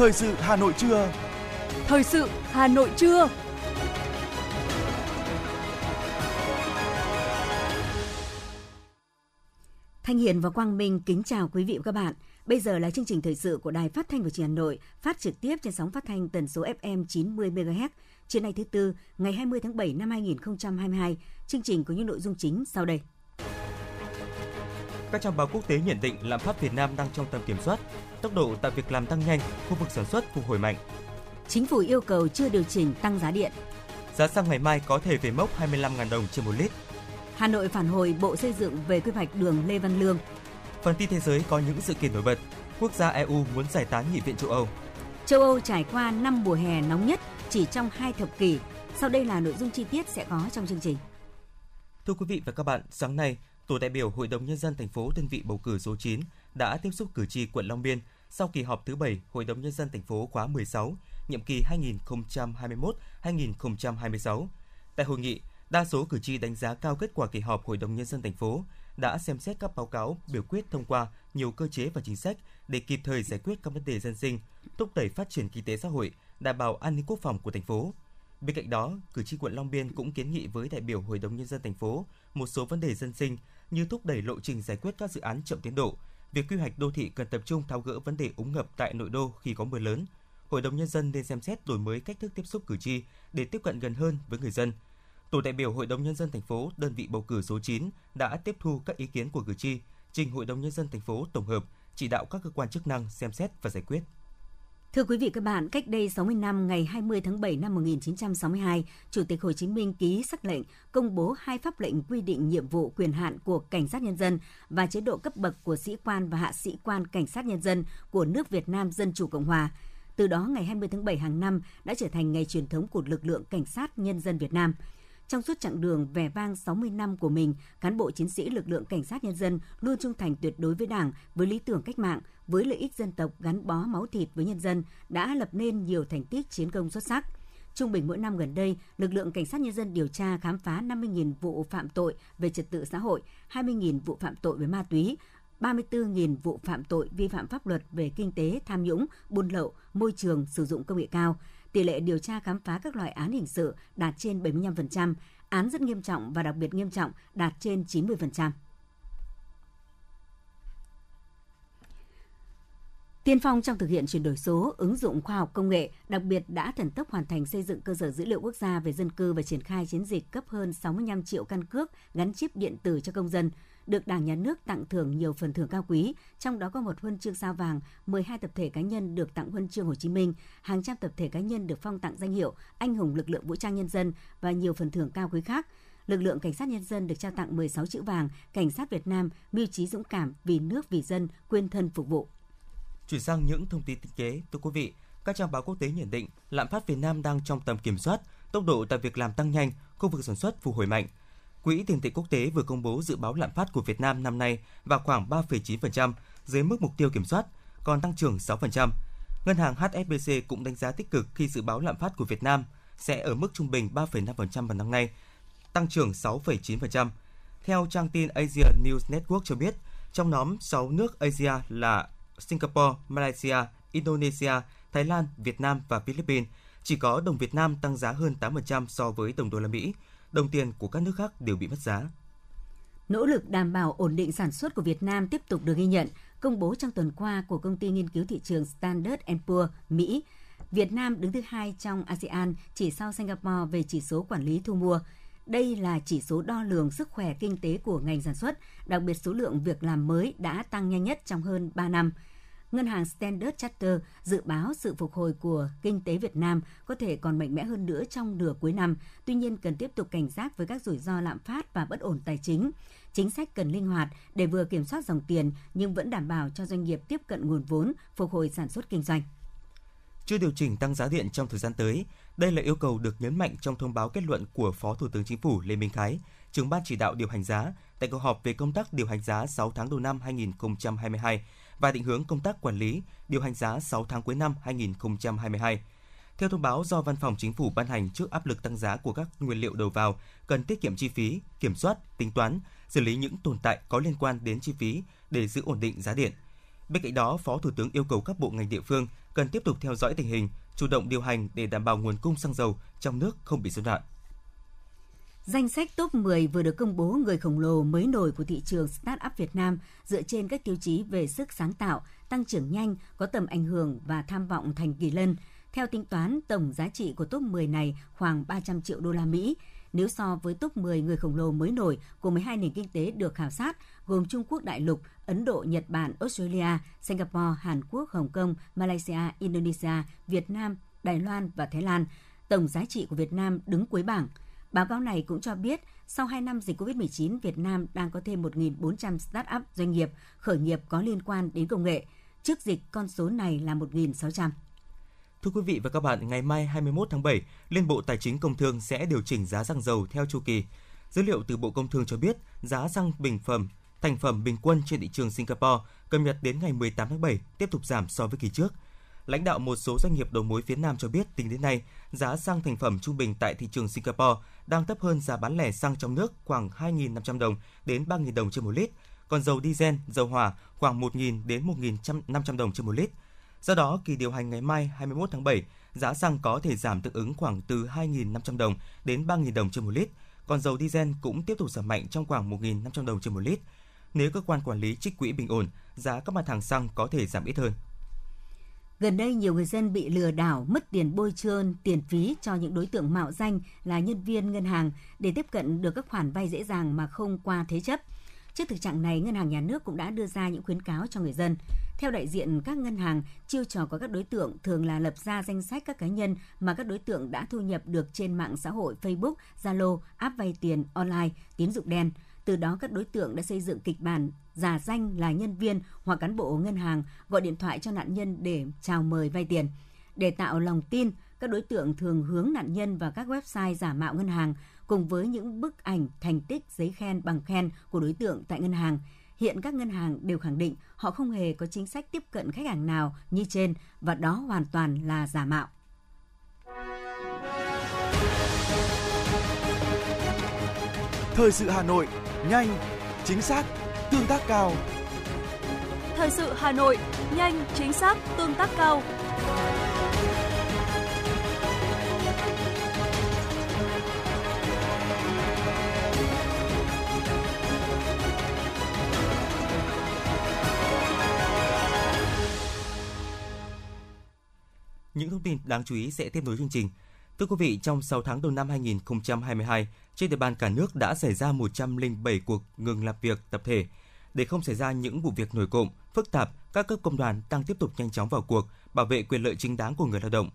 Thời sự Hà Nội trưa. Thời sự Hà Nội trưa. Thanh Hiền và Quang Minh kính chào quý vị và các bạn. Bây giờ là chương trình thời sự của Đài Phát thanh và Truyền hình Hà Nội, phát trực tiếp trên sóng phát thanh tần số FM 90 MHz. Trưa nay thứ tư, ngày 20 tháng 7 năm 2022, chương trình có những nội dung chính sau đây. Các trang báo quốc tế nhận định lạm phát Việt Nam đang trong tầm kiểm soát, tốc độ tạo việc làm tăng nhanh, khu vực sản xuất phục hồi mạnh. Chính phủ yêu cầu chưa điều chỉnh tăng giá điện. Giá xăng ngày mai có thể về mốc 25.000 đồng trên một lít. Hà Nội phản hồi Bộ Xây dựng về quy hoạch đường Lê Văn Lương. Phần tin thế giới có những sự kiện nổi bật. Quốc gia EU muốn giải tán Nghị viện châu Âu. Châu Âu trải qua năm mùa hè nóng nhất chỉ trong hai thập kỷ. Sau đây là nội dung chi tiết sẽ có trong chương trình. Thưa quý vị và các bạn, sáng nay, Tổ đại biểu Hội đồng Nhân dân thành phố đơn vị bầu cử số 9 đã tiếp xúc cử tri quận Long Biên sau kỳ họp thứ 7 Hội đồng Nhân dân thành phố khóa 16, nhiệm kỳ 2021-2026. Tại hội nghị, đa số cử tri đánh giá cao kết quả kỳ họp Hội đồng Nhân dân thành phố đã xem xét các báo cáo biểu quyết thông qua nhiều cơ chế và chính sách để kịp thời giải quyết các vấn đề dân sinh, thúc đẩy phát triển kinh tế xã hội, đảm bảo an ninh quốc phòng của thành phố. Bên cạnh đó, cử tri quận Long Biên cũng kiến nghị với đại biểu Hội đồng nhân dân thành phố một số vấn đề dân sinh như thúc đẩy lộ trình giải quyết các dự án chậm tiến độ, việc quy hoạch đô thị cần tập trung tháo gỡ vấn đề úng ngập tại nội đô khi có mưa lớn. Hội đồng nhân dân nên xem xét đổi mới cách thức tiếp xúc cử tri để tiếp cận gần hơn với người dân. Tổ đại biểu Hội đồng nhân dân thành phố, đơn vị bầu cử số 9 đã tiếp thu các ý kiến của cử tri, trình Hội đồng nhân dân thành phố tổng hợp, chỉ đạo các cơ quan chức năng xem xét và giải quyết. Thưa quý vị các bạn, cách đây 60 năm ngày 20 tháng 7 năm 1962, Chủ tịch Hồ Chí Minh ký sắc lệnh công bố hai pháp lệnh quy định nhiệm vụ quyền hạn của cảnh sát nhân dân và chế độ cấp bậc của sĩ quan và hạ sĩ quan cảnh sát nhân dân của nước Việt Nam Dân Chủ Cộng Hòa. Từ đó, ngày 20 tháng 7 hàng năm đã trở thành ngày truyền thống của lực lượng cảnh sát nhân dân Việt Nam – trong suốt chặng đường vẻ vang 60 năm của mình, cán bộ chiến sĩ lực lượng cảnh sát nhân dân luôn trung thành tuyệt đối với Đảng, với lý tưởng cách mạng, với lợi ích dân tộc gắn bó máu thịt với nhân dân, đã lập nên nhiều thành tích chiến công xuất sắc. Trung bình mỗi năm gần đây, lực lượng cảnh sát nhân dân điều tra khám phá 50.000 vụ phạm tội về trật tự xã hội, 20.000 vụ phạm tội về ma túy, 34.000 vụ phạm tội vi phạm pháp luật về kinh tế, tham nhũng, buôn lậu, môi trường, sử dụng công nghệ cao tỷ lệ điều tra khám phá các loại án hình sự đạt trên 75%, án rất nghiêm trọng và đặc biệt nghiêm trọng đạt trên 90%. Tiên phong trong thực hiện chuyển đổi số, ứng dụng khoa học công nghệ, đặc biệt đã thần tốc hoàn thành xây dựng cơ sở dữ liệu quốc gia về dân cư và triển khai chiến dịch cấp hơn 65 triệu căn cước gắn chip điện tử cho công dân – được Đảng Nhà nước tặng thưởng nhiều phần thưởng cao quý, trong đó có một huân chương sao vàng, 12 tập thể cá nhân được tặng huân chương Hồ Chí Minh, hàng trăm tập thể cá nhân được phong tặng danh hiệu Anh hùng lực lượng vũ trang nhân dân và nhiều phần thưởng cao quý khác. Lực lượng Cảnh sát Nhân dân được trao tặng 16 chữ vàng, Cảnh sát Việt Nam mưu trí dũng cảm vì nước vì dân, quên thân phục vụ. Chuyển sang những thông tin kinh tế, thưa quý vị, các trang báo quốc tế nhận định lạm phát Việt Nam đang trong tầm kiểm soát, tốc độ tạo việc làm tăng nhanh, khu vực sản xuất phục hồi mạnh, Quỹ tiền tệ quốc tế vừa công bố dự báo lạm phát của Việt Nam năm nay vào khoảng 3,9%, dưới mức mục tiêu kiểm soát, còn tăng trưởng 6%. Ngân hàng HSBC cũng đánh giá tích cực khi dự báo lạm phát của Việt Nam sẽ ở mức trung bình 3,5% vào năm nay, tăng trưởng 6,9%. Theo trang tin Asia News Network cho biết, trong nhóm 6 nước Asia là Singapore, Malaysia, Indonesia, Thái Lan, Việt Nam và Philippines, chỉ có đồng Việt Nam tăng giá hơn 8% so với đồng đô la Mỹ, đồng tiền của các nước khác đều bị mất giá. Nỗ lực đảm bảo ổn định sản xuất của Việt Nam tiếp tục được ghi nhận, công bố trong tuần qua của công ty nghiên cứu thị trường Standard Poor's Mỹ. Việt Nam đứng thứ hai trong ASEAN chỉ sau Singapore về chỉ số quản lý thu mua. Đây là chỉ số đo lường sức khỏe kinh tế của ngành sản xuất, đặc biệt số lượng việc làm mới đã tăng nhanh nhất trong hơn 3 năm – Ngân hàng Standard Charter dự báo sự phục hồi của kinh tế Việt Nam có thể còn mạnh mẽ hơn nữa trong nửa cuối năm, tuy nhiên cần tiếp tục cảnh giác với các rủi ro lạm phát và bất ổn tài chính. Chính sách cần linh hoạt để vừa kiểm soát dòng tiền nhưng vẫn đảm bảo cho doanh nghiệp tiếp cận nguồn vốn, phục hồi sản xuất kinh doanh. Chưa điều chỉnh tăng giá điện trong thời gian tới, đây là yêu cầu được nhấn mạnh trong thông báo kết luận của Phó Thủ tướng Chính phủ Lê Minh Khái, trưởng ban chỉ đạo điều hành giá tại cuộc họp về công tác điều hành giá 6 tháng đầu năm 2022 và định hướng công tác quản lý, điều hành giá 6 tháng cuối năm 2022. Theo thông báo do Văn phòng Chính phủ ban hành trước áp lực tăng giá của các nguyên liệu đầu vào, cần tiết kiệm chi phí, kiểm soát, tính toán, xử lý những tồn tại có liên quan đến chi phí để giữ ổn định giá điện. Bên cạnh đó, Phó Thủ tướng yêu cầu các bộ ngành địa phương cần tiếp tục theo dõi tình hình, chủ động điều hành để đảm bảo nguồn cung xăng dầu trong nước không bị gián đoạn. Danh sách top 10 vừa được công bố người khổng lồ mới nổi của thị trường Startup Việt Nam dựa trên các tiêu chí về sức sáng tạo, tăng trưởng nhanh, có tầm ảnh hưởng và tham vọng thành kỳ lân. Theo tính toán, tổng giá trị của top 10 này khoảng 300 triệu đô la Mỹ. Nếu so với top 10 người khổng lồ mới nổi của 12 nền kinh tế được khảo sát, gồm Trung Quốc đại lục, Ấn Độ, Nhật Bản, Australia, Singapore, Hàn Quốc, Hồng Kông, Malaysia, Indonesia, Việt Nam, Đài Loan và Thái Lan, tổng giá trị của Việt Nam đứng cuối bảng – Báo cáo này cũng cho biết, sau 2 năm dịch COVID-19, Việt Nam đang có thêm 1.400 start-up doanh nghiệp khởi nghiệp có liên quan đến công nghệ. Trước dịch, con số này là 1.600. Thưa quý vị và các bạn, ngày mai 21 tháng 7, Liên Bộ Tài chính Công Thương sẽ điều chỉnh giá xăng dầu theo chu kỳ. Dữ liệu từ Bộ Công Thương cho biết, giá xăng bình phẩm, thành phẩm bình quân trên thị trường Singapore cập nhật đến ngày 18 tháng 7 tiếp tục giảm so với kỳ trước – Lãnh đạo một số doanh nghiệp đầu mối phía Nam cho biết tính đến nay, giá xăng thành phẩm trung bình tại thị trường Singapore đang thấp hơn giá bán lẻ xăng trong nước khoảng 2.500 đồng đến 3.000 đồng trên một lít, còn dầu diesel, dầu hỏa khoảng 1.000 đến 1.500 đồng trên một lít. Do đó, kỳ điều hành ngày mai 21 tháng 7, giá xăng có thể giảm tương ứng khoảng từ 2.500 đồng đến 3.000 đồng trên một lít, còn dầu diesel cũng tiếp tục giảm mạnh trong khoảng 1.500 đồng trên một lít. Nếu cơ quan quản lý trích quỹ bình ổn, giá các mặt hàng xăng có thể giảm ít hơn. Gần đây, nhiều người dân bị lừa đảo mất tiền bôi trơn, tiền phí cho những đối tượng mạo danh là nhân viên ngân hàng để tiếp cận được các khoản vay dễ dàng mà không qua thế chấp. Trước thực trạng này, Ngân hàng Nhà nước cũng đã đưa ra những khuyến cáo cho người dân. Theo đại diện các ngân hàng, chiêu trò của các đối tượng thường là lập ra danh sách các cá nhân mà các đối tượng đã thu nhập được trên mạng xã hội Facebook, Zalo, app vay tiền online, tín dụng đen – từ đó các đối tượng đã xây dựng kịch bản giả danh là nhân viên hoặc cán bộ ngân hàng gọi điện thoại cho nạn nhân để chào mời vay tiền. Để tạo lòng tin, các đối tượng thường hướng nạn nhân vào các website giả mạo ngân hàng cùng với những bức ảnh, thành tích, giấy khen bằng khen của đối tượng tại ngân hàng. Hiện các ngân hàng đều khẳng định họ không hề có chính sách tiếp cận khách hàng nào như trên và đó hoàn toàn là giả mạo. Thời sự Hà Nội, nhanh, chính xác, tương tác cao. Thời sự Hà Nội, nhanh, chính xác, tương tác cao. Những thông tin đáng chú ý sẽ tiếp nối chương trình. Thưa quý vị, trong 6 tháng đầu năm 2022, trên địa bàn cả nước đã xảy ra 107 cuộc ngừng làm việc tập thể. Để không xảy ra những vụ việc nổi cộm, phức tạp, các cấp công đoàn đang tiếp tục nhanh chóng vào cuộc, bảo vệ quyền lợi chính đáng của người lao động.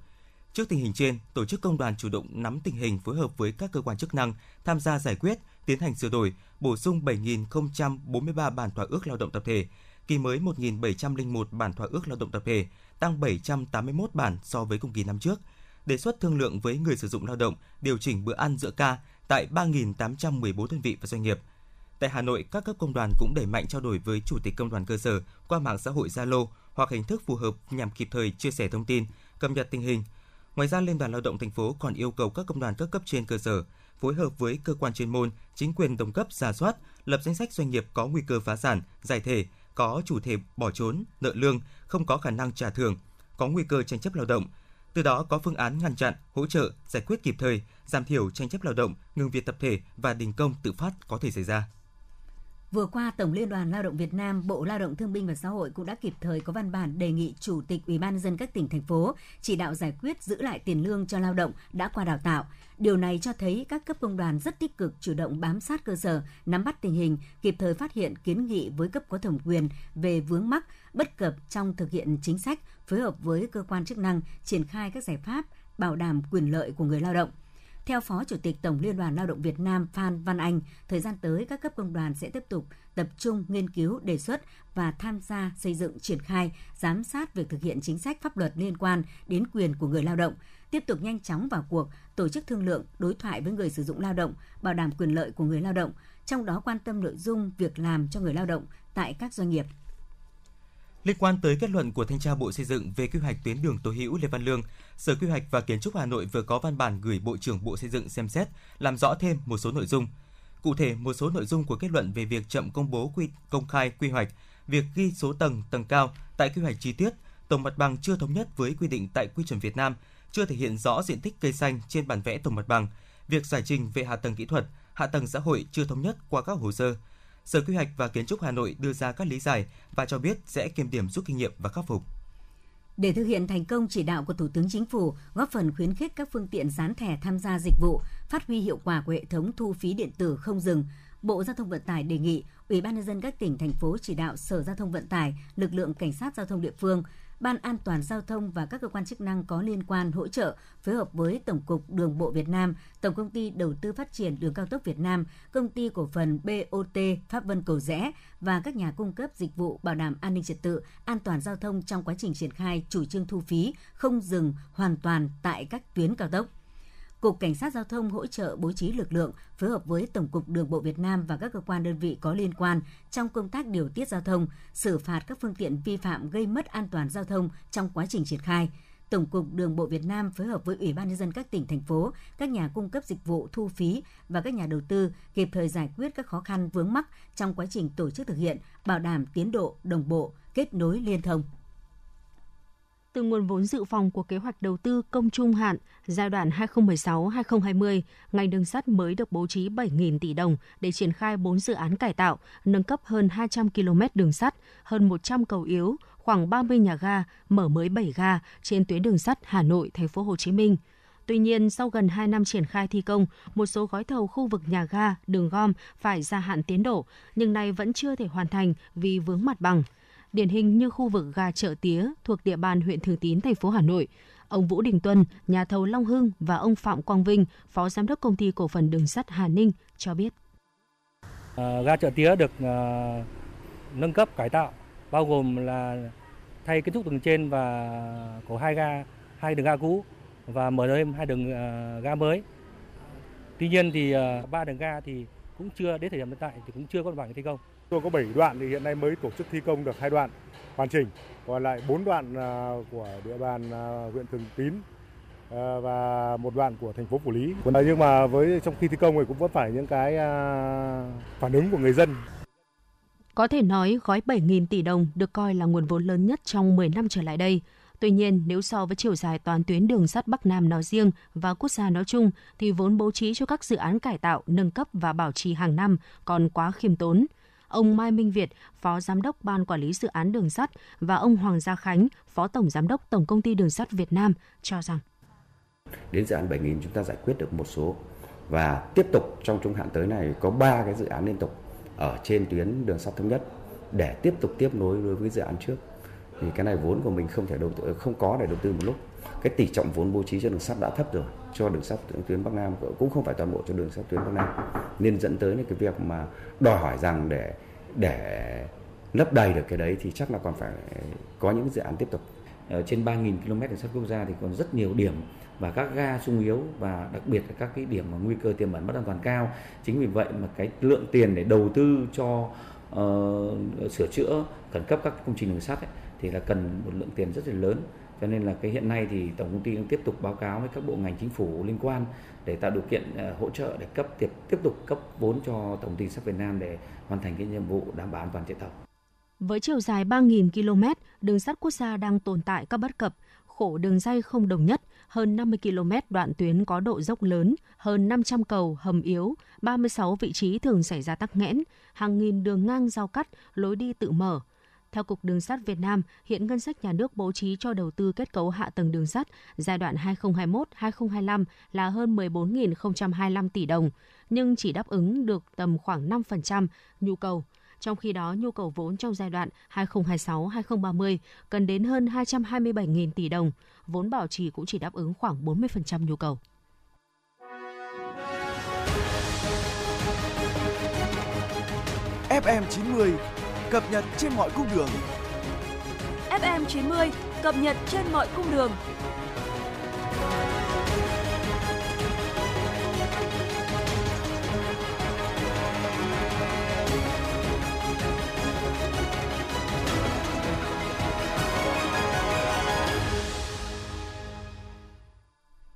Trước tình hình trên, tổ chức công đoàn chủ động nắm tình hình phối hợp với các cơ quan chức năng tham gia giải quyết, tiến hành sửa đổi, bổ sung 7.043 bản thỏa ước lao động tập thể, kỳ mới 1.701 bản thỏa ước lao động tập thể, tăng 781 bản so với cùng kỳ năm trước. Đề xuất thương lượng với người sử dụng lao động điều chỉnh bữa ăn giữa ca tại 3.814 đơn vị và doanh nghiệp. Tại Hà Nội, các cấp công đoàn cũng đẩy mạnh trao đổi với chủ tịch công đoàn cơ sở qua mạng xã hội Zalo hoặc hình thức phù hợp nhằm kịp thời chia sẻ thông tin, cập nhật tình hình. Ngoài ra, Liên đoàn Lao động thành phố còn yêu cầu các công đoàn các cấp trên cơ sở phối hợp với cơ quan chuyên môn, chính quyền đồng cấp giả soát, lập danh sách doanh nghiệp có nguy cơ phá sản, giải thể, có chủ thể bỏ trốn, nợ lương, không có khả năng trả thưởng, có nguy cơ tranh chấp lao động, từ đó có phương án ngăn chặn, hỗ trợ, giải quyết kịp thời, giảm thiểu tranh chấp lao động, ngừng việc tập thể và đình công tự phát có thể xảy ra. Vừa qua, Tổng Liên đoàn Lao động Việt Nam, Bộ Lao động Thương binh và Xã hội cũng đã kịp thời có văn bản đề nghị Chủ tịch Ủy ban dân các tỉnh thành phố chỉ đạo giải quyết giữ lại tiền lương cho lao động đã qua đào tạo. Điều này cho thấy các cấp công đoàn rất tích cực chủ động bám sát cơ sở, nắm bắt tình hình, kịp thời phát hiện kiến nghị với cấp có thẩm quyền về vướng mắc, bất cập trong thực hiện chính sách, phối hợp với cơ quan chức năng triển khai các giải pháp bảo đảm quyền lợi của người lao động – theo Phó Chủ tịch Tổng Liên đoàn Lao động Việt Nam Phan Văn Anh, thời gian tới các cấp công đoàn sẽ tiếp tục tập trung nghiên cứu, đề xuất và tham gia xây dựng triển khai, giám sát việc thực hiện chính sách pháp luật liên quan đến quyền của người lao động, tiếp tục nhanh chóng vào cuộc, tổ chức thương lượng, đối thoại với người sử dụng lao động, bảo đảm quyền lợi của người lao động, trong đó quan tâm nội dung việc làm cho người lao động tại các doanh nghiệp. Liên quan tới kết luận của Thanh tra Bộ Xây dựng về quy hoạch tuyến đường Tố Hữu Lê Văn Lương, Sở Quy hoạch và Kiến trúc Hà Nội vừa có văn bản gửi Bộ trưởng Bộ Xây dựng xem xét, làm rõ thêm một số nội dung. Cụ thể, một số nội dung của kết luận về việc chậm công bố quy công khai quy hoạch, việc ghi số tầng, tầng cao tại quy hoạch chi tiết, tổng mặt bằng chưa thống nhất với quy định tại quy chuẩn Việt Nam, chưa thể hiện rõ diện tích cây xanh trên bản vẽ tổng mặt bằng. Việc giải trình về hạ tầng kỹ thuật, hạ tầng xã hội chưa thống nhất qua các hồ sơ. Sở Quy hoạch và Kiến trúc Hà Nội đưa ra các lý giải và cho biết sẽ kiểm điểm rút kinh nghiệm và khắc phục. Để thực hiện thành công chỉ đạo của Thủ tướng Chính phủ, góp phần khuyến khích các phương tiện dán thẻ tham gia dịch vụ, phát huy hiệu quả của hệ thống thu phí điện tử không dừng, Bộ Giao thông Vận tải đề nghị Ủy ban nhân dân các tỉnh thành phố chỉ đạo Sở Giao thông Vận tải, lực lượng cảnh sát giao thông địa phương Ban An toàn giao thông và các cơ quan chức năng có liên quan hỗ trợ phối hợp với Tổng cục Đường bộ Việt Nam, Tổng công ty Đầu tư phát triển Đường cao tốc Việt Nam, Công ty cổ phần BOT Pháp Vân Cầu Rẽ và các nhà cung cấp dịch vụ bảo đảm an ninh trật tự, an toàn giao thông trong quá trình triển khai chủ trương thu phí không dừng hoàn toàn tại các tuyến cao tốc. Cục Cảnh sát Giao thông hỗ trợ bố trí lực lượng phối hợp với Tổng cục Đường bộ Việt Nam và các cơ quan đơn vị có liên quan trong công tác điều tiết giao thông, xử phạt các phương tiện vi phạm gây mất an toàn giao thông trong quá trình triển khai. Tổng cục Đường bộ Việt Nam phối hợp với Ủy ban nhân dân các tỉnh thành phố, các nhà cung cấp dịch vụ thu phí và các nhà đầu tư kịp thời giải quyết các khó khăn vướng mắc trong quá trình tổ chức thực hiện, bảo đảm tiến độ đồng bộ, kết nối liên thông từ nguồn vốn dự phòng của kế hoạch đầu tư công trung hạn giai đoạn 2016-2020, ngành đường sắt mới được bố trí 7.000 tỷ đồng để triển khai 4 dự án cải tạo, nâng cấp hơn 200 km đường sắt, hơn 100 cầu yếu, khoảng 30 nhà ga, mở mới 7 ga trên tuyến đường sắt Hà Nội, thành phố Hồ Chí Minh. Tuy nhiên, sau gần 2 năm triển khai thi công, một số gói thầu khu vực nhà ga, đường gom phải gia hạn tiến độ, nhưng nay vẫn chưa thể hoàn thành vì vướng mặt bằng điển hình như khu vực ga chợ tía thuộc địa bàn huyện Thường Tín, thành phố Hà Nội. Ông Vũ Đình Tuân, nhà thầu Long Hưng và ông Phạm Quang Vinh, phó giám đốc công ty cổ phần đường sắt Hà Ninh cho biết. À, ga chợ tía được à, nâng cấp cải tạo bao gồm là thay kiến trúc tầng trên và của hai ga hai đường ga cũ và mở thêm hai đường à, ga mới. Tuy nhiên thì à, ba đường ga thì cũng chưa đến thời điểm hiện tại thì cũng chưa có bản thi công. Tôi có 7 đoạn thì hiện nay mới tổ chức thi công được hai đoạn hoàn chỉnh, còn lại 4 đoạn à, của địa bàn à, huyện Thường Tín à, và một đoạn của thành phố Phủ Lý. Nhưng mà với trong khi thi công thì cũng vẫn phải những cái phản ứng của người dân. Có thể nói gói 7.000 tỷ đồng được coi là nguồn vốn lớn nhất trong 10 năm trở lại đây. Tuy nhiên, nếu so với chiều dài toàn tuyến đường sắt Bắc Nam nói riêng và quốc gia nói chung, thì vốn bố trí cho các dự án cải tạo, nâng cấp và bảo trì hàng năm còn quá khiêm tốn. Ông Mai Minh Việt, Phó Giám đốc Ban Quản lý Dự án Đường sắt và ông Hoàng Gia Khánh, Phó Tổng Giám đốc Tổng Công ty Đường sắt Việt Nam cho rằng. Đến dự án 7.000 chúng ta giải quyết được một số và tiếp tục trong trung hạn tới này có 3 cái dự án liên tục ở trên tuyến đường sắt thống nhất để tiếp tục tiếp nối đối với dự án trước. Thì cái này vốn của mình không thể đầu tư không có để đầu tư một lúc cái tỷ trọng vốn bố trí cho đường sắt đã thấp rồi cho đường sắt tuyến Bắc Nam cũng không phải toàn bộ cho đường sắt tuyến Bắc Nam. Nên dẫn tới cái việc mà đòi hỏi rằng để để lấp đầy được cái đấy thì chắc là còn phải có những dự án tiếp tục. Ở trên 3.000 km đường sắt quốc gia thì còn rất nhiều điểm và các ga sung yếu và đặc biệt là các cái điểm mà nguy cơ tiềm ẩn mất an toàn cao. Chính vì vậy mà cái lượng tiền để đầu tư cho uh, sửa chữa khẩn cấp các công trình đường sắt ấy, thì là cần một lượng tiền rất là lớn cho nên là cái hiện nay thì tổng công ty đang tiếp tục báo cáo với các bộ ngành chính phủ liên quan để tạo điều kiện ờ, hỗ trợ để cấp tiếp tiếp tục cấp vốn cho tổng công ty sắt Việt Nam để hoàn thành cái nhiệm vụ đảm bảo an toàn chạy tàu. Với chiều dài 3.000 km, đường sắt quốc gia đang tồn tại các bất cập, khổ đường dây không đồng nhất, hơn 50 km đoạn tuyến có độ dốc lớn, hơn 500 cầu hầm yếu, 36 vị trí thường xảy ra tắc nghẽn, hàng nghìn đường ngang giao cắt, lối đi tự mở, theo Cục Đường sắt Việt Nam, hiện ngân sách nhà nước bố trí cho đầu tư kết cấu hạ tầng đường sắt giai đoạn 2021-2025 là hơn 14.025 tỷ đồng, nhưng chỉ đáp ứng được tầm khoảng 5% nhu cầu. Trong khi đó, nhu cầu vốn trong giai đoạn 2026-2030 cần đến hơn 227.000 tỷ đồng, vốn bảo trì cũng chỉ đáp ứng khoảng 40% nhu cầu. FM 90 cập nhật trên mọi cung đường. FM 90 cập nhật trên mọi cung đường.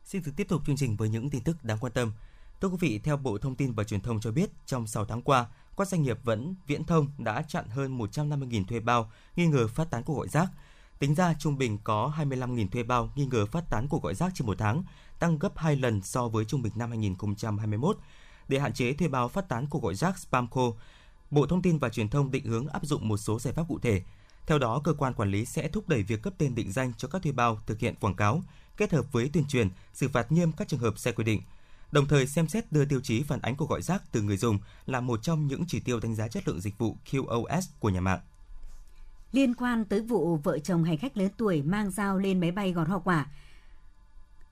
Xin được tiếp tục chương trình với những tin tức đáng quan tâm. Thưa quý vị, theo Bộ Thông tin và Truyền thông cho biết, trong 6 tháng qua, các doanh nghiệp vẫn viễn thông đã chặn hơn 150.000 thuê bao nghi ngờ phát tán cuộc gọi rác. Tính ra trung bình có 25.000 thuê bao nghi ngờ phát tán cuộc gọi rác trên một tháng, tăng gấp 2 lần so với trung bình năm 2021. Để hạn chế thuê bao phát tán cuộc gọi rác spam khô, Bộ Thông tin và Truyền thông định hướng áp dụng một số giải pháp cụ thể. Theo đó, cơ quan quản lý sẽ thúc đẩy việc cấp tên định danh cho các thuê bao thực hiện quảng cáo, kết hợp với tuyên truyền, xử phạt nghiêm các trường hợp sai quy định. Đồng thời xem xét đưa tiêu chí phản ánh cuộc gọi rác từ người dùng là một trong những chỉ tiêu đánh giá chất lượng dịch vụ QoS của nhà mạng. Liên quan tới vụ vợ chồng hành khách lớn tuổi mang dao lên máy bay gọt hoa quả,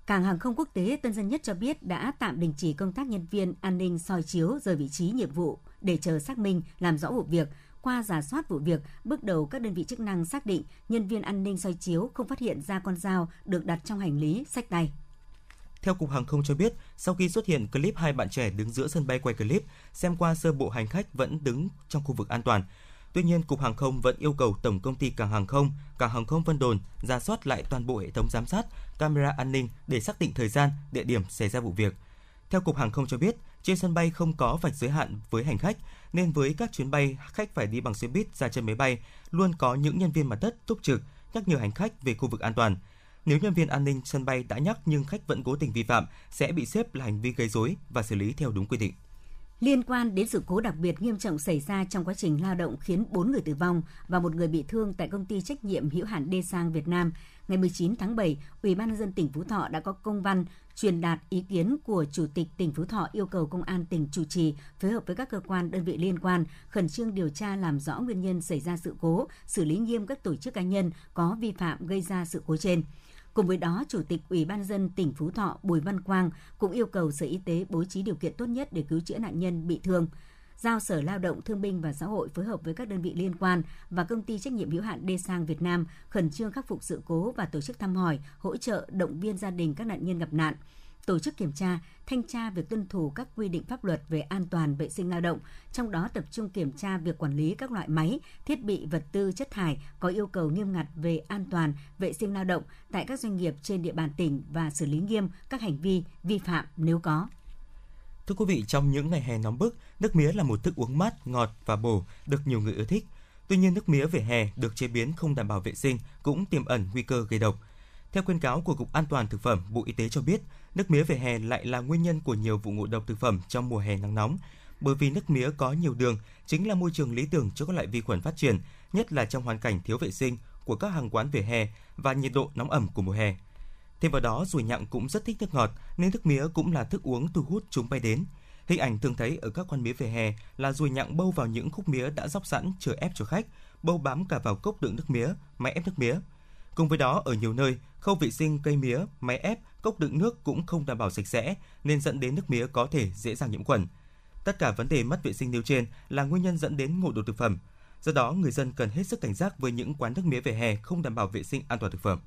Cảng hàng không quốc tế Tân Sơn Nhất cho biết đã tạm đình chỉ công tác nhân viên an ninh soi chiếu rời vị trí nhiệm vụ để chờ xác minh làm rõ vụ việc. Qua giả soát vụ việc, bước đầu các đơn vị chức năng xác định nhân viên an ninh soi chiếu không phát hiện ra con dao được đặt trong hành lý sách tay. Theo Cục Hàng không cho biết, sau khi xuất hiện clip hai bạn trẻ đứng giữa sân bay quay clip, xem qua sơ bộ hành khách vẫn đứng trong khu vực an toàn. Tuy nhiên, Cục Hàng không vẫn yêu cầu Tổng công ty Cảng hàng không, Cảng hàng không Vân Đồn ra soát lại toàn bộ hệ thống giám sát, camera an ninh để xác định thời gian, địa điểm xảy ra vụ việc. Theo Cục Hàng không cho biết, trên sân bay không có vạch giới hạn với hành khách, nên với các chuyến bay khách phải đi bằng xe buýt ra chân máy bay, luôn có những nhân viên mặt đất túc trực nhắc nhở hành khách về khu vực an toàn. Nếu nhân viên an ninh sân bay đã nhắc nhưng khách vẫn cố tình vi phạm, sẽ bị xếp là hành vi gây rối và xử lý theo đúng quy định. Liên quan đến sự cố đặc biệt nghiêm trọng xảy ra trong quá trình lao động khiến 4 người tử vong và một người bị thương tại công ty trách nhiệm hữu hạn Đê Sang Việt Nam, ngày 19 tháng 7, Ủy ban nhân dân tỉnh Phú Thọ đã có công văn truyền đạt ý kiến của Chủ tịch tỉnh Phú Thọ yêu cầu Công an tỉnh chủ trì phối hợp với các cơ quan đơn vị liên quan khẩn trương điều tra làm rõ nguyên nhân xảy ra sự cố, xử lý nghiêm các tổ chức cá nhân có vi phạm gây ra sự cố trên. Cùng với đó, Chủ tịch Ủy ban dân tỉnh Phú Thọ Bùi Văn Quang cũng yêu cầu Sở Y tế bố trí điều kiện tốt nhất để cứu chữa nạn nhân bị thương giao Sở Lao động Thương binh và Xã hội phối hợp với các đơn vị liên quan và công ty trách nhiệm hữu hạn Đê Sang Việt Nam khẩn trương khắc phục sự cố và tổ chức thăm hỏi, hỗ trợ động viên gia đình các nạn nhân gặp nạn tổ chức kiểm tra, thanh tra việc tuân thủ các quy định pháp luật về an toàn vệ sinh lao động, trong đó tập trung kiểm tra việc quản lý các loại máy, thiết bị vật tư chất thải có yêu cầu nghiêm ngặt về an toàn vệ sinh lao động tại các doanh nghiệp trên địa bàn tỉnh và xử lý nghiêm các hành vi vi phạm nếu có. Thưa quý vị, trong những ngày hè nóng bức, nước mía là một thức uống mát, ngọt và bổ, được nhiều người ưa thích. Tuy nhiên, nước mía về hè được chế biến không đảm bảo vệ sinh cũng tiềm ẩn nguy cơ gây độc. Theo khuyên cáo của Cục An toàn Thực phẩm, Bộ Y tế cho biết, nước mía về hè lại là nguyên nhân của nhiều vụ ngộ độc thực phẩm trong mùa hè nắng nóng. Bởi vì nước mía có nhiều đường, chính là môi trường lý tưởng cho các loại vi khuẩn phát triển, nhất là trong hoàn cảnh thiếu vệ sinh của các hàng quán về hè và nhiệt độ nóng ẩm của mùa hè. Thêm vào đó, ruồi nhặng cũng rất thích nước ngọt, nên nước mía cũng là thức uống thu hút chúng bay đến. Hình ảnh thường thấy ở các quán mía về hè là ruồi nhặng bâu vào những khúc mía đã dóc sẵn chờ ép cho khách, bâu bám cả vào cốc đựng nước mía, máy ép nước mía. Cùng với đó, ở nhiều nơi, khâu vệ sinh cây mía, máy ép, cốc đựng nước cũng không đảm bảo sạch sẽ nên dẫn đến nước mía có thể dễ dàng nhiễm khuẩn. Tất cả vấn đề mất vệ sinh nêu trên là nguyên nhân dẫn đến ngộ độc thực phẩm. Do đó, người dân cần hết sức cảnh giác với những quán nước mía về hè không đảm bảo vệ sinh an toàn thực phẩm.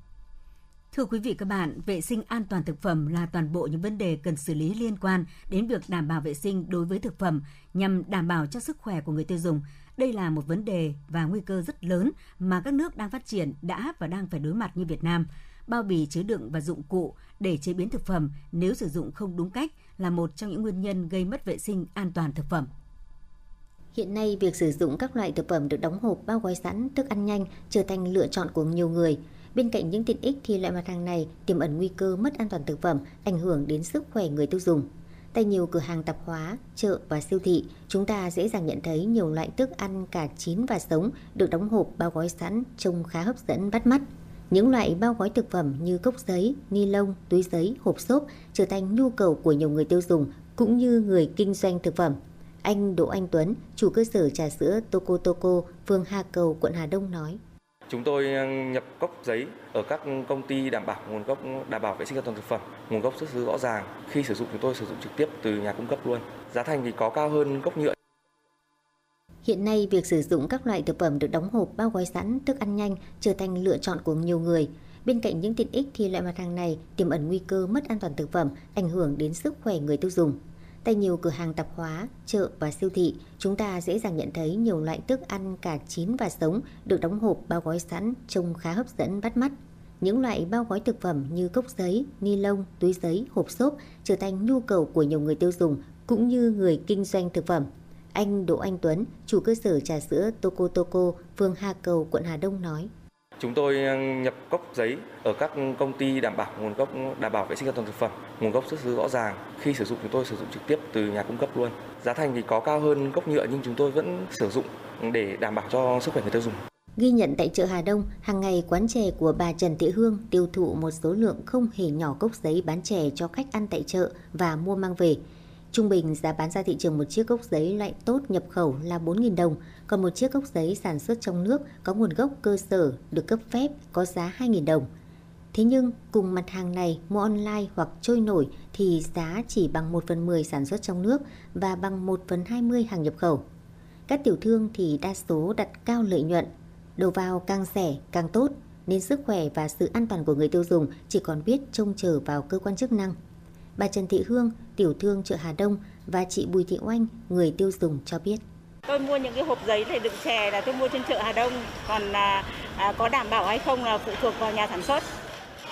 Thưa quý vị các bạn, vệ sinh an toàn thực phẩm là toàn bộ những vấn đề cần xử lý liên quan đến việc đảm bảo vệ sinh đối với thực phẩm nhằm đảm bảo cho sức khỏe của người tiêu dùng. Đây là một vấn đề và nguy cơ rất lớn mà các nước đang phát triển đã và đang phải đối mặt như Việt Nam. Bao bì chứa đựng và dụng cụ để chế biến thực phẩm nếu sử dụng không đúng cách là một trong những nguyên nhân gây mất vệ sinh an toàn thực phẩm. Hiện nay, việc sử dụng các loại thực phẩm được đóng hộp bao gói sẵn, thức ăn nhanh trở thành lựa chọn của nhiều người. Bên cạnh những tiện ích thì loại mặt hàng này tiềm ẩn nguy cơ mất an toàn thực phẩm, ảnh hưởng đến sức khỏe người tiêu dùng. Tại nhiều cửa hàng tạp hóa, chợ và siêu thị, chúng ta dễ dàng nhận thấy nhiều loại thức ăn cả chín và sống được đóng hộp bao gói sẵn trông khá hấp dẫn bắt mắt. Những loại bao gói thực phẩm như cốc giấy, ni lông, túi giấy, hộp xốp trở thành nhu cầu của nhiều người tiêu dùng cũng như người kinh doanh thực phẩm. Anh Đỗ Anh Tuấn, chủ cơ sở trà sữa Toco Toco, phường Hà Cầu, quận Hà Đông nói. Chúng tôi ờ, nhập cốc giấy ở các công ty đảm bảo nguồn gốc đảm bảo vệ sinh an toàn thực phẩm, nguồn gốc xuất xứ rõ ràng. Khi sử dụng chúng tôi sử dụng trực tiếp từ nhà cung cấp luôn. Giá thành thì có cao hơn cốc nhựa. Hiện nay, việc sử dụng các loại thực phẩm được đóng hộp bao gói sẵn, thức ăn nhanh trở thành lựa chọn của nhiều người. Bên cạnh những tiện ích thì loại mặt hàng này tiềm ẩn nguy cơ mất an toàn thực phẩm, ảnh hưởng đến sức khỏe người tiêu dùng. Tại nhiều cửa hàng tạp hóa, chợ và siêu thị, chúng ta dễ dàng nhận thấy nhiều loại thức ăn cả chín và sống được đóng hộp bao gói sẵn trông khá hấp dẫn bắt mắt. Những loại bao gói thực phẩm như cốc giấy, ni lông, túi giấy, hộp xốp trở thành nhu cầu của nhiều người tiêu dùng cũng như người kinh doanh thực phẩm. Anh Đỗ Anh Tuấn, chủ cơ sở trà sữa Toco Toco, phường Hà Cầu, quận Hà Đông nói. Chúng tôi nhập cốc giấy ở các công ty đảm bảo nguồn gốc đảm bảo vệ sinh an toàn thực phẩm, nguồn gốc xuất xứ rõ ràng. Khi sử dụng chúng tôi sử dụng trực tiếp từ nhà cung cấp luôn. Giá thành thì có cao hơn cốc nhựa nhưng chúng tôi vẫn sử dụng để đảm bảo cho sức khỏe người tiêu dùng. Ghi nhận tại chợ Hà Đông, hàng ngày quán chè của bà Trần Thị Hương tiêu thụ một số lượng không hề nhỏ cốc giấy bán chè cho khách ăn tại chợ và mua mang về. Trung bình giá bán ra thị trường một chiếc gốc giấy loại tốt nhập khẩu là 4.000 đồng, còn một chiếc gốc giấy sản xuất trong nước có nguồn gốc cơ sở được cấp phép có giá 2.000 đồng. Thế nhưng cùng mặt hàng này mua online hoặc trôi nổi thì giá chỉ bằng 1 phần 10 sản xuất trong nước và bằng 1 phần 20 hàng nhập khẩu. Các tiểu thương thì đa số đặt cao lợi nhuận, đầu vào càng rẻ càng tốt nên sức khỏe và sự an toàn của người tiêu dùng chỉ còn biết trông chờ vào cơ quan chức năng. Bà Trần Thị Hương, tiểu thương chợ Hà Đông và chị Bùi Thị Oanh, người tiêu dùng cho biết. Tôi mua những cái hộp giấy để đựng chè là tôi mua trên chợ Hà Đông, còn là à, có đảm bảo hay không là phụ thuộc vào nhà sản xuất.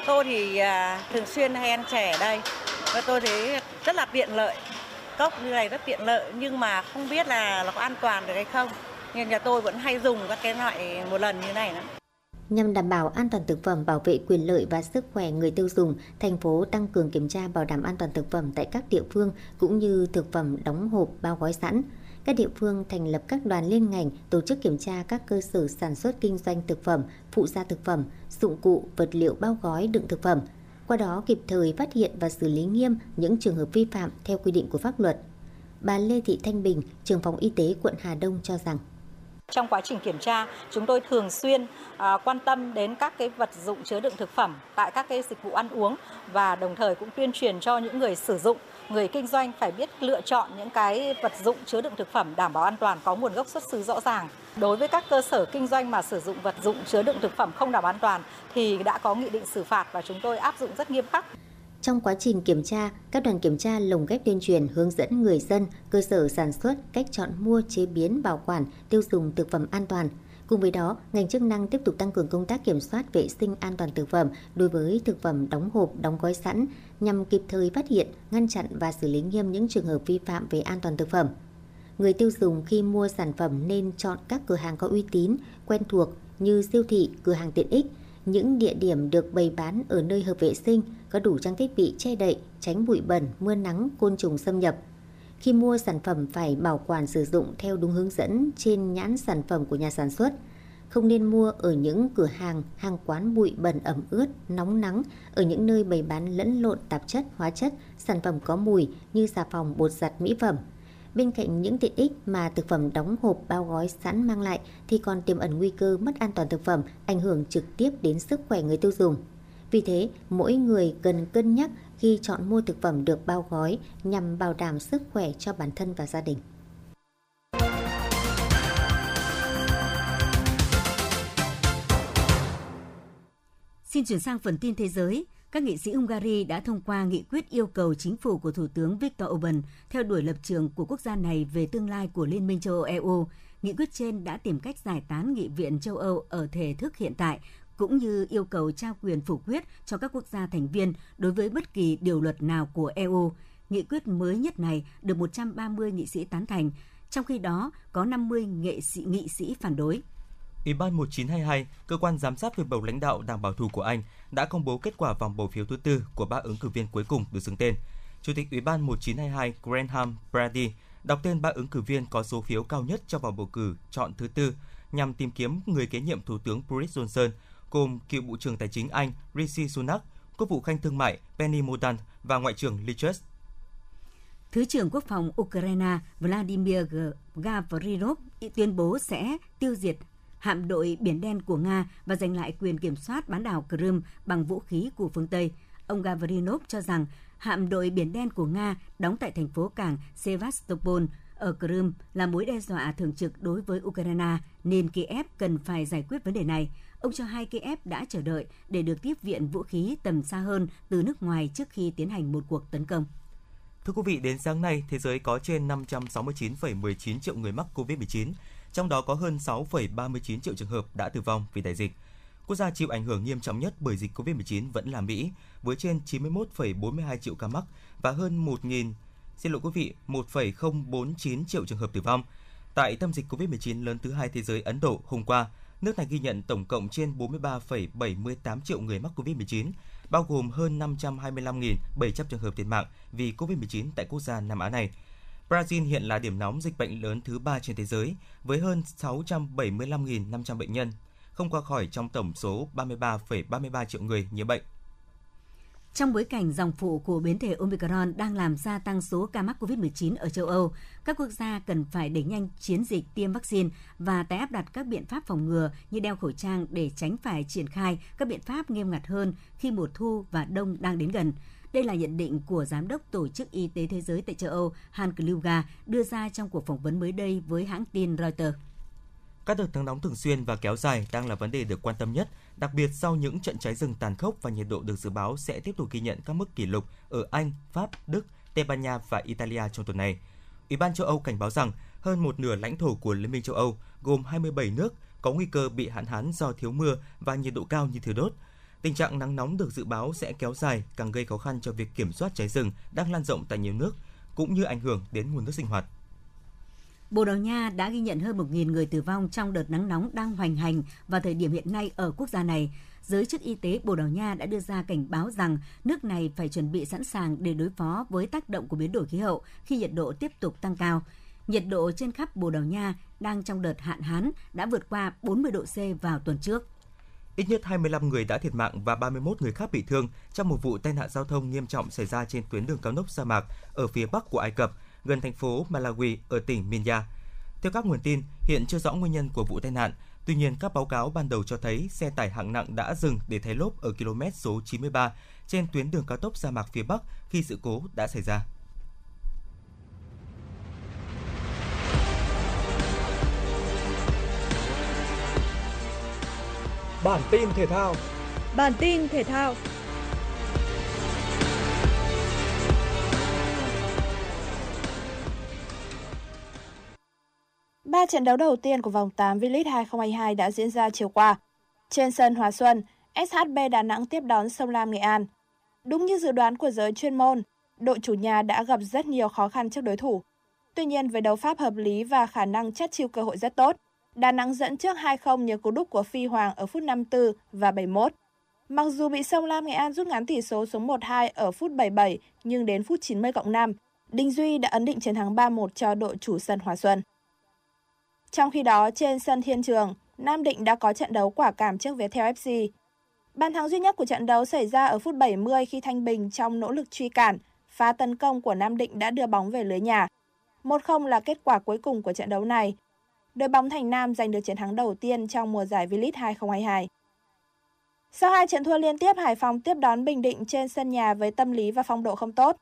Tôi thì à, thường xuyên hay ăn chè ở đây và tôi thấy rất là tiện lợi. Cốc như này rất tiện lợi nhưng mà không biết là nó có an toàn được hay không. Nên nhà tôi vẫn hay dùng các cái loại một lần như này nữa. Nhằm đảm bảo an toàn thực phẩm, bảo vệ quyền lợi và sức khỏe người tiêu dùng, thành phố tăng cường kiểm tra bảo đảm an toàn thực phẩm tại các địa phương cũng như thực phẩm đóng hộp bao gói sẵn. Các địa phương thành lập các đoàn liên ngành tổ chức kiểm tra các cơ sở sản xuất kinh doanh thực phẩm, phụ gia thực phẩm, dụng cụ, vật liệu bao gói đựng thực phẩm. Qua đó kịp thời phát hiện và xử lý nghiêm những trường hợp vi phạm theo quy định của pháp luật. Bà Lê Thị Thanh Bình, trưởng phòng y tế quận Hà Đông cho rằng trong quá trình kiểm tra, chúng tôi thường xuyên à, quan tâm đến các cái vật dụng chứa đựng thực phẩm tại các cái dịch vụ ăn uống và đồng thời cũng tuyên truyền cho những người sử dụng, người kinh doanh phải biết lựa chọn những cái vật dụng chứa đựng thực phẩm đảm bảo an toàn có nguồn gốc xuất xứ rõ ràng. Đối với các cơ sở kinh doanh mà sử dụng vật dụng chứa đựng thực phẩm không đảm bảo an toàn thì đã có nghị định xử phạt và chúng tôi áp dụng rất nghiêm khắc. Trong quá trình kiểm tra, các đoàn kiểm tra lồng ghép tuyên truyền hướng dẫn người dân, cơ sở sản xuất cách chọn mua, chế biến, bảo quản, tiêu dùng thực phẩm an toàn. Cùng với đó, ngành chức năng tiếp tục tăng cường công tác kiểm soát vệ sinh an toàn thực phẩm đối với thực phẩm đóng hộp, đóng gói sẵn nhằm kịp thời phát hiện, ngăn chặn và xử lý nghiêm những trường hợp vi phạm về an toàn thực phẩm. Người tiêu dùng khi mua sản phẩm nên chọn các cửa hàng có uy tín, quen thuộc như siêu thị, cửa hàng tiện ích, những địa điểm được bày bán ở nơi hợp vệ sinh, có đủ trang thiết bị che đậy, tránh bụi bẩn, mưa nắng, côn trùng xâm nhập. Khi mua sản phẩm phải bảo quản sử dụng theo đúng hướng dẫn trên nhãn sản phẩm của nhà sản xuất. Không nên mua ở những cửa hàng, hàng quán bụi bẩn ẩm ướt, nóng nắng, ở những nơi bày bán lẫn lộn tạp chất, hóa chất, sản phẩm có mùi như xà phòng, bột giặt, mỹ phẩm. Bên cạnh những tiện ích mà thực phẩm đóng hộp bao gói sẵn mang lại thì còn tiềm ẩn nguy cơ mất an toàn thực phẩm, ảnh hưởng trực tiếp đến sức khỏe người tiêu dùng. Vì thế, mỗi người cần cân nhắc khi chọn mua thực phẩm được bao gói nhằm bảo đảm sức khỏe cho bản thân và gia đình. Xin chuyển sang phần tin thế giới. Các nghị sĩ Hungary đã thông qua nghị quyết yêu cầu chính phủ của Thủ tướng Viktor Orbán theo đuổi lập trường của quốc gia này về tương lai của Liên minh châu Âu EU. Nghị quyết trên đã tìm cách giải tán Nghị viện châu Âu ở thể thức hiện tại, cũng như yêu cầu trao quyền phủ quyết cho các quốc gia thành viên đối với bất kỳ điều luật nào của EU. Nghị quyết mới nhất này được 130 nghị sĩ tán thành, trong khi đó có 50 nghệ sĩ nghị sĩ phản đối. Ủy ban 1922, cơ quan giám sát việc bầu lãnh đạo Đảng Bảo thủ của Anh, đã công bố kết quả vòng bầu phiếu thứ tư của ba ứng cử viên cuối cùng được xướng tên. Chủ tịch Ủy ban 1922 Graham Brady đọc tên ba ứng cử viên có số phiếu cao nhất trong vòng bầu cử chọn thứ tư nhằm tìm kiếm người kế nhiệm Thủ tướng Boris Johnson, gồm cựu Bộ trưởng Tài chính Anh Rishi Sunak, Quốc vụ Khanh Thương mại Penny Mordaunt và Ngoại trưởng Liz Truss. Thứ trưởng Quốc phòng Ukraine Vladimir Gavrilov tuyên bố sẽ tiêu diệt hạm đội Biển Đen của Nga và giành lại quyền kiểm soát bán đảo Crimea bằng vũ khí của phương Tây. Ông Gavrilov cho rằng hạm đội Biển Đen của Nga đóng tại thành phố cảng Sevastopol ở Crimea là mối đe dọa thường trực đối với Ukraine, nên Kiev cần phải giải quyết vấn đề này. Ông cho hay Kiev đã chờ đợi để được tiếp viện vũ khí tầm xa hơn từ nước ngoài trước khi tiến hành một cuộc tấn công. Thưa quý vị, đến sáng nay, thế giới có trên 569,19 triệu người mắc COVID-19, trong đó có hơn 6,39 triệu trường hợp đã tử vong vì đại dịch. Quốc gia chịu ảnh hưởng nghiêm trọng nhất bởi dịch COVID-19 vẫn là Mỹ, với trên 91,42 triệu ca mắc và hơn 1.000 xin lỗi quý vị, 1,049 triệu trường hợp tử vong. Tại tâm dịch COVID-19 lớn thứ hai thế giới Ấn Độ hôm qua, nước này ghi nhận tổng cộng trên 43,78 triệu người mắc COVID-19, bao gồm hơn 525.700 trường hợp thiệt mạng vì COVID-19 tại quốc gia Nam Á này. Brazil hiện là điểm nóng dịch bệnh lớn thứ ba trên thế giới, với hơn 675.500 bệnh nhân, không qua khỏi trong tổng số 33,33 triệu người nhiễm bệnh. Trong bối cảnh dòng phụ của biến thể Omicron đang làm gia tăng số ca mắc COVID-19 ở châu Âu, các quốc gia cần phải đẩy nhanh chiến dịch tiêm vaccine và tái áp đặt các biện pháp phòng ngừa như đeo khẩu trang để tránh phải triển khai các biện pháp nghiêm ngặt hơn khi mùa thu và đông đang đến gần. Đây là nhận định của Giám đốc Tổ chức Y tế Thế giới tại châu Âu Han Kluga đưa ra trong cuộc phỏng vấn mới đây với hãng tin Reuters. Các đợt nắng nóng thường xuyên và kéo dài đang là vấn đề được quan tâm nhất, đặc biệt sau những trận cháy rừng tàn khốc và nhiệt độ được dự báo sẽ tiếp tục ghi nhận các mức kỷ lục ở Anh, Pháp, Đức, Tây Ban Nha và Italia trong tuần này. Ủy ban châu Âu cảnh báo rằng hơn một nửa lãnh thổ của Liên minh châu Âu, gồm 27 nước, có nguy cơ bị hạn hán do thiếu mưa và nhiệt độ cao như thiếu đốt. Tình trạng nắng nóng được dự báo sẽ kéo dài, càng gây khó khăn cho việc kiểm soát cháy rừng đang lan rộng tại nhiều nước, cũng như ảnh hưởng đến nguồn nước sinh hoạt. Bồ Đào Nha đã ghi nhận hơn 1.000 người tử vong trong đợt nắng nóng đang hoành hành vào thời điểm hiện nay ở quốc gia này. Giới chức y tế Bồ Đào Nha đã đưa ra cảnh báo rằng nước này phải chuẩn bị sẵn sàng để đối phó với tác động của biến đổi khí hậu khi nhiệt độ tiếp tục tăng cao. Nhiệt độ trên khắp Bồ Đào Nha đang trong đợt hạn hán đã vượt qua 40 độ C vào tuần trước. Ít nhất 25 người đã thiệt mạng và 31 người khác bị thương trong một vụ tai nạn giao thông nghiêm trọng xảy ra trên tuyến đường cao tốc sa mạc ở phía bắc của Ai Cập, gần thành phố Malawi ở tỉnh Minya. Theo các nguồn tin, hiện chưa rõ nguyên nhân của vụ tai nạn. Tuy nhiên, các báo cáo ban đầu cho thấy xe tải hạng nặng đã dừng để thay lốp ở km số 93 trên tuyến đường cao tốc sa mạc phía Bắc khi sự cố đã xảy ra. Bản tin thể thao Bản tin thể thao Ba trận đấu đầu tiên của vòng 8 V-League 2022 đã diễn ra chiều qua. Trên sân Hòa Xuân, SHB Đà Nẵng tiếp đón Sông Lam Nghệ An. Đúng như dự đoán của giới chuyên môn, đội chủ nhà đã gặp rất nhiều khó khăn trước đối thủ. Tuy nhiên với đấu pháp hợp lý và khả năng chất chiêu cơ hội rất tốt, Đà Nẵng dẫn trước 2-0 nhờ cú đúc của Phi Hoàng ở phút 54 và 71. Mặc dù bị Sông Lam Nghệ An rút ngắn tỷ số xuống 1-2 ở phút 77, nhưng đến phút 90 cộng 5, Đinh Duy đã ấn định chiến thắng 3-1 cho đội chủ sân Hòa Xuân. Trong khi đó, trên sân Thiên Trường, Nam Định đã có trận đấu quả cảm trước Viettel FC. Bàn thắng duy nhất của trận đấu xảy ra ở phút 70 khi Thanh Bình trong nỗ lực truy cản, phá tấn công của Nam Định đã đưa bóng về lưới nhà. 1-0 là kết quả cuối cùng của trận đấu này. Đội bóng Thành Nam giành được chiến thắng đầu tiên trong mùa giải V-League 2022. Sau hai trận thua liên tiếp, Hải Phòng tiếp đón Bình Định trên sân nhà với tâm lý và phong độ không tốt.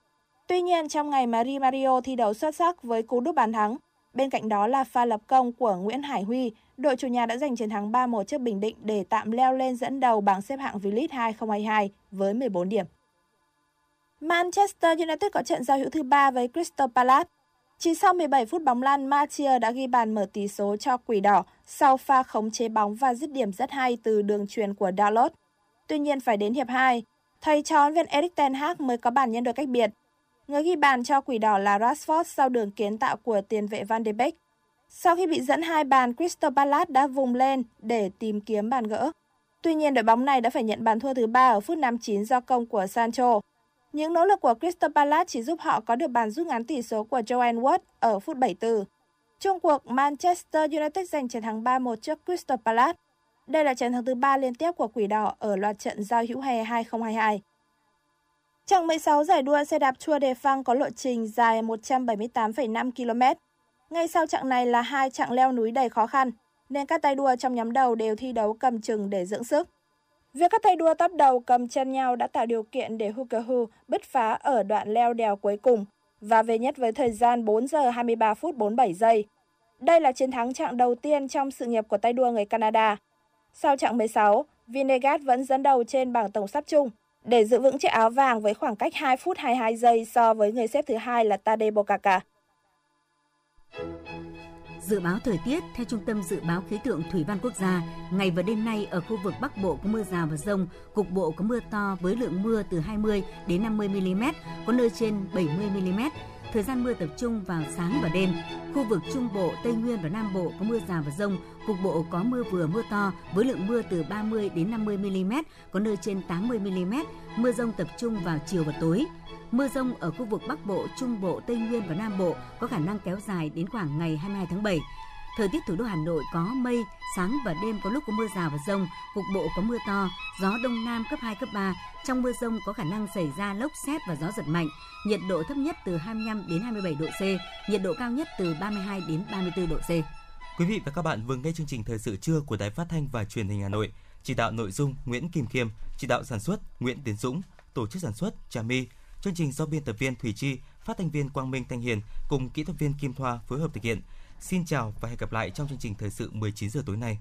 Tuy nhiên, trong ngày mà Di Mario thi đấu xuất sắc với cú đúp bàn thắng, Bên cạnh đó là pha lập công của Nguyễn Hải Huy, đội chủ nhà đã giành chiến thắng 3-1 trước Bình Định để tạm leo lên dẫn đầu bảng xếp hạng V-League 2022 với 14 điểm. Manchester United có trận giao hữu thứ ba với Crystal Palace. Chỉ sau 17 phút bóng lăn, Matia đã ghi bàn mở tỷ số cho Quỷ Đỏ sau pha khống chế bóng và dứt điểm rất hay từ đường truyền của Dalot. Tuy nhiên phải đến hiệp 2, thầy trò huấn Erik ten Hag mới có bàn nhân đôi cách biệt. Người ghi bàn cho quỷ đỏ là Rashford sau đường kiến tạo của tiền vệ Van de Beek. Sau khi bị dẫn hai bàn, Crystal Palace đã vùng lên để tìm kiếm bàn gỡ. Tuy nhiên, đội bóng này đã phải nhận bàn thua thứ ba ở phút 59 do công của Sancho. Những nỗ lực của Crystal Palace chỉ giúp họ có được bàn rút ngắn tỷ số của Joanne Wood ở phút 74. Trung cuộc, Manchester United giành chiến thắng 3-1 trước Crystal Palace. Đây là trận thắng thứ ba liên tiếp của Quỷ Đỏ ở loạt trận giao hữu hè 2022. Chặng 16 giải đua xe đạp Tour de France có lộ trình dài 178,5 km. Ngay sau chặng này là hai chặng leo núi đầy khó khăn, nên các tay đua trong nhóm đầu đều thi đấu cầm chừng để dưỡng sức. Việc các tay đua tấp đầu cầm chân nhau đã tạo điều kiện để Hukahu bứt phá ở đoạn leo đèo cuối cùng và về nhất với thời gian 4 giờ 23 phút 47 giây. Đây là chiến thắng chặng đầu tiên trong sự nghiệp của tay đua người Canada. Sau chặng 16, Vinegas vẫn dẫn đầu trên bảng tổng sắp chung để giữ vững chiếc áo vàng với khoảng cách 2 phút 22 giây so với người xếp thứ hai là Tadej Pogacar. Dự báo thời tiết theo Trung tâm Dự báo Khí tượng Thủy văn Quốc gia, ngày và đêm nay ở khu vực Bắc Bộ có mưa rào và rông, cục bộ có mưa to với lượng mưa từ 20 đến 50 mm, có nơi trên 70 mm. Thời gian mưa tập trung vào sáng và đêm. Khu vực Trung Bộ, Tây Nguyên và Nam Bộ có mưa rào và rông, cục bộ có mưa vừa mưa to với lượng mưa từ 30 đến 50 mm, có nơi trên 80 mm. Mưa rông tập trung vào chiều và tối. Mưa rông ở khu vực Bắc Bộ, Trung Bộ, Tây Nguyên và Nam Bộ có khả năng kéo dài đến khoảng ngày 22 tháng 7. Thời tiết thủ đô Hà Nội có mây, sáng và đêm có lúc có mưa rào và rông, cục bộ có mưa to, gió đông nam cấp 2, cấp 3. Trong mưa rông có khả năng xảy ra lốc xét và gió giật mạnh. Nhiệt độ thấp nhất từ 25 đến 27 độ C, nhiệt độ cao nhất từ 32 đến 34 độ C. Quý vị và các bạn vừa nghe chương trình thời sự trưa của Đài Phát thanh và Truyền hình Hà Nội. Chỉ đạo nội dung Nguyễn Kim Khiêm, chỉ đạo sản xuất Nguyễn Tiến Dũng, tổ chức sản xuất Trà My. Chương trình do biên tập viên Thủy Chi, phát thanh viên Quang Minh Thanh Hiền cùng kỹ thuật viên Kim Thoa phối hợp thực hiện. Xin chào và hẹn gặp lại trong chương trình thời sự 19 giờ tối nay.